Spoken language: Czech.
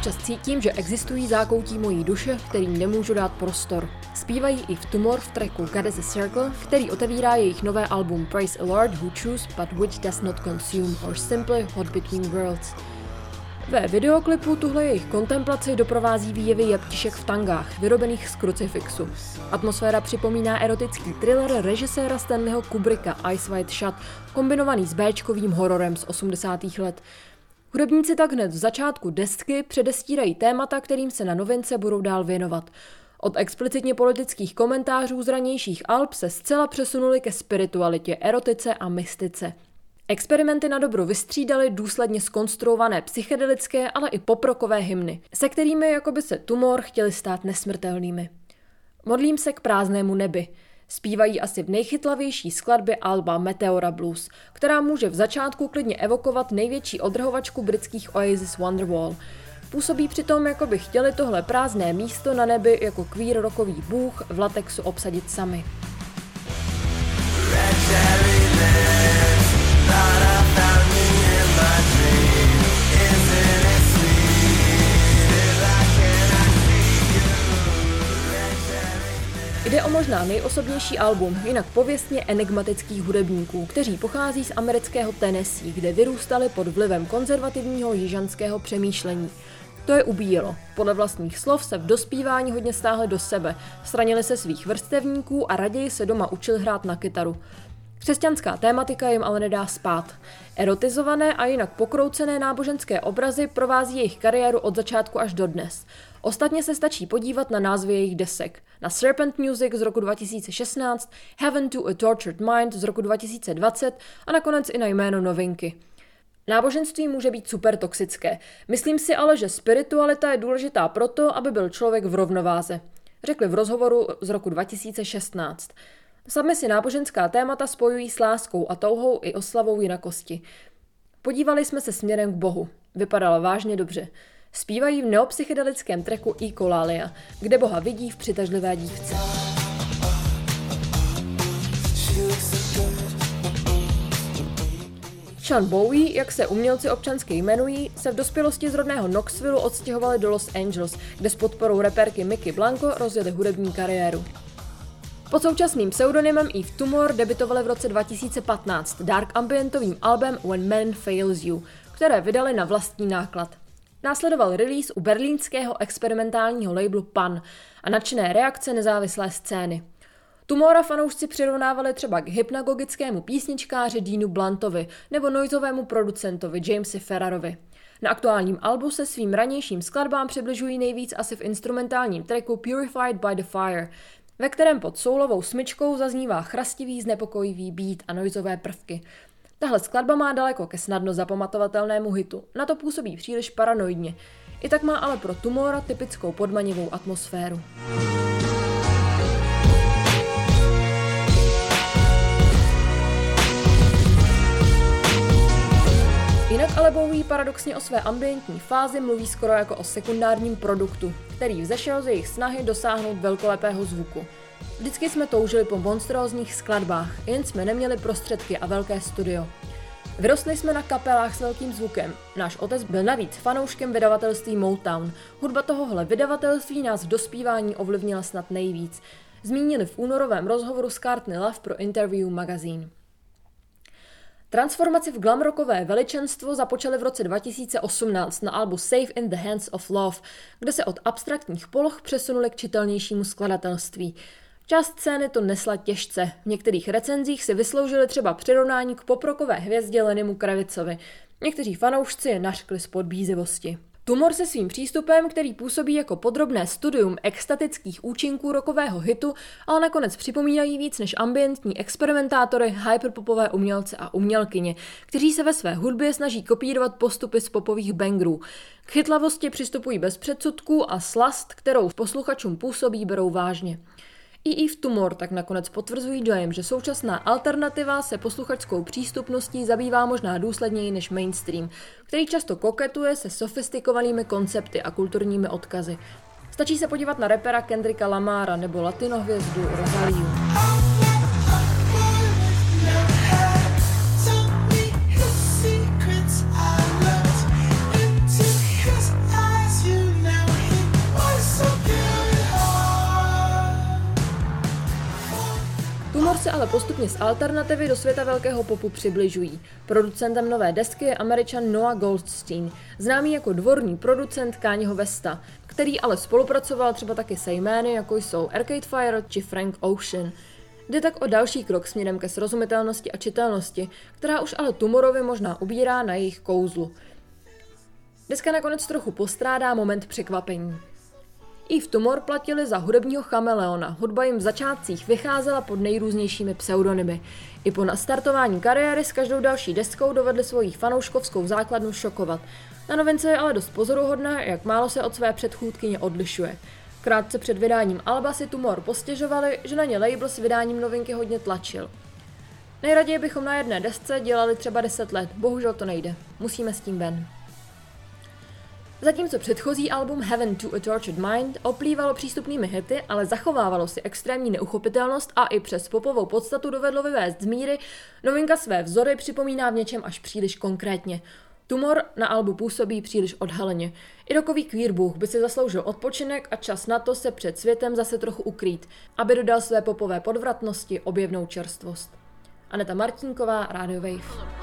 Občas cítím, že existují zákoutí mojí duše, kterým nemůžu dát prostor. Zpívají i v Tumor v tracku God is a Circle, který otevírá jejich nové album Praise a Lord Who Choose But Which Does Not Consume or Simply Hot Between Worlds. Ve videoklipu tuhle jejich kontemplaci doprovází výjevy jeptišek v tangách, vyrobených z krucifixu. Atmosféra připomíná erotický thriller režiséra Stanleyho Kubricka Ice White Shut, kombinovaný s Bčkovým hororem z 80. let. Hudebníci tak hned v začátku desky předestírají témata, kterým se na novince budou dál věnovat. Od explicitně politických komentářů z ranějších Alp se zcela přesunuli ke spiritualitě, erotice a mystice. Experimenty na dobro vystřídaly důsledně skonstruované psychedelické, ale i poprokové hymny, se kterými jakoby se tumor chtěli stát nesmrtelnými. Modlím se k prázdnému nebi. Zpívají asi v nejchytlavější skladbě Alba Meteora Blues, která může v začátku klidně evokovat největší odrhovačku britských Oasis Wonderwall. Působí přitom, jako by chtěli tohle prázdné místo na nebi jako queer rokový bůh v latexu obsadit sami. Možná nejosobnější album, jinak pověstně enigmatických hudebníků, kteří pochází z amerického Tennessee, kde vyrůstali pod vlivem konzervativního jižanského přemýšlení. To je ubíjelo. Podle vlastních slov se v dospívání hodně stáhli do sebe, stranili se svých vrstevníků a raději se doma učili hrát na kytaru. Křesťanská tématika jim ale nedá spát. Erotizované a jinak pokroucené náboženské obrazy provází jejich kariéru od začátku až do dnes. Ostatně se stačí podívat na názvy jejich desek. Na Serpent Music z roku 2016, Heaven to a Tortured Mind z roku 2020 a nakonec i na jméno novinky. Náboženství může být super toxické. Myslím si ale, že spiritualita je důležitá proto, aby byl člověk v rovnováze. Řekli v rozhovoru z roku 2016. Sami si náboženská témata spojují s láskou a touhou i oslavou jinakosti. Podívali jsme se směrem k Bohu. Vypadala vážně dobře. Zpívají v neopsychedelickém treku Ecolalia, kde Boha vidí v přitažlivé dívce. Sean Bowie, jak se umělci občansky jmenují, se v dospělosti z rodného Knoxville odstěhovali do Los Angeles, kde s podporou reperky Mickey Blanco rozjeli hudební kariéru. Pod současným pseudonymem Eve Tumor debitovali v roce 2015 dark ambientovým albem When Man Fails You, které vydali na vlastní náklad. Následoval release u berlínského experimentálního labelu Pan a nadšené reakce nezávislé scény. Tumora fanoušci přirovnávali třeba k hypnagogickému písničkáři Dínu Blantovi nebo noizovému producentovi Jamesi Ferrarovi. Na aktuálním albu se svým ranějším skladbám přibližují nejvíc asi v instrumentálním tracku Purified by the Fire, ve kterém pod soulovou smyčkou zaznívá chrastivý, znepokojivý beat a noizové prvky. Tahle skladba má daleko ke snadno zapamatovatelnému hitu, na to působí příliš paranoidně. I tak má ale pro Tumora typickou podmanivou atmosféru. Jinak ale Bowie paradoxně o své ambientní fázi mluví skoro jako o sekundárním produktu, který vzešel z jejich snahy dosáhnout velkolepého zvuku. Vždycky jsme toužili po monstrózních skladbách, jen jsme neměli prostředky a velké studio. Vyrostli jsme na kapelách s velkým zvukem. Náš otec byl navíc fanouškem vydavatelství Motown. Hudba tohohle vydavatelství nás v dospívání ovlivnila snad nejvíc. Zmínili v únorovém rozhovoru s Courtney Love pro Interview Magazine. Transformaci v glamrockové veličenstvo započaly v roce 2018 na albu Safe in the Hands of Love, kde se od abstraktních poloh přesunuli k čitelnějšímu skladatelství. Část scény to nesla těžce. V některých recenzích si vysloužili třeba přirovnání k poprokové hvězdě Lenimu Kravicovi. Někteří fanoušci je nařkli z podbízivosti. Tumor se svým přístupem, který působí jako podrobné studium extatických účinků rokového hitu, ale nakonec připomínají víc než ambientní experimentátory, hyperpopové umělce a umělkyně, kteří se ve své hudbě snaží kopírovat postupy z popových bangrů. K chytlavosti přistupují bez předsudků a slast, kterou posluchačům působí, berou vážně. I v Tumor tak nakonec potvrzují dojem, že současná alternativa se posluchačskou přístupností zabývá možná důsledněji než mainstream, který často koketuje se sofistikovanými koncepty a kulturními odkazy. Stačí se podívat na repera Kendricka Lamara nebo latinohvězdu Rosaliu. Postupně z alternativy do světa velkého popu přibližují. Producentem nové desky je američan Noah Goldstein, známý jako dvorní producent Káněho Vesta, který ale spolupracoval třeba taky se jmény, jako jsou Arcade Fire či Frank Ocean. Jde tak o další krok směrem ke srozumitelnosti a čitelnosti, která už ale Tumorovi možná ubírá na jejich kouzlu. Deska nakonec trochu postrádá moment překvapení. I v Tumor platili za hudebního chameleona, hudba jim v začátcích vycházela pod nejrůznějšími pseudonymy. I po nastartování kariéry s každou další deskou dovedli svoji fanouškovskou základnu šokovat. Na novince je ale dost pozoruhodné, jak málo se od své předchůdkyně odlišuje. Krátce před vydáním Alba si Tumor postěžovali, že na ně label s vydáním novinky hodně tlačil. Nejraději bychom na jedné desce dělali třeba 10 let, bohužel to nejde. Musíme s tím ven. Zatímco předchozí album Heaven to a Tortured Mind oplývalo přístupnými hity, ale zachovávalo si extrémní neuchopitelnost a i přes popovou podstatu dovedlo vyvést z míry, novinka své vzory připomíná v něčem až příliš konkrétně. Tumor na albu působí příliš odhaleně. I rokový queerbůh by si zasloužil odpočinek a čas na to se před světem zase trochu ukrýt, aby dodal své popové podvratnosti objevnou čerstvost. Aneta Martínková, Radio Wave.